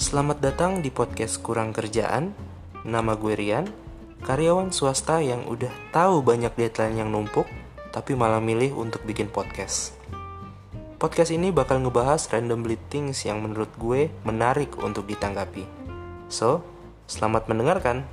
Selamat datang di podcast Kurang Kerjaan. Nama gue Rian, karyawan swasta yang udah tahu banyak deadline yang numpuk, tapi malah milih untuk bikin podcast. Podcast ini bakal ngebahas random things yang menurut gue menarik untuk ditanggapi. So, selamat mendengarkan.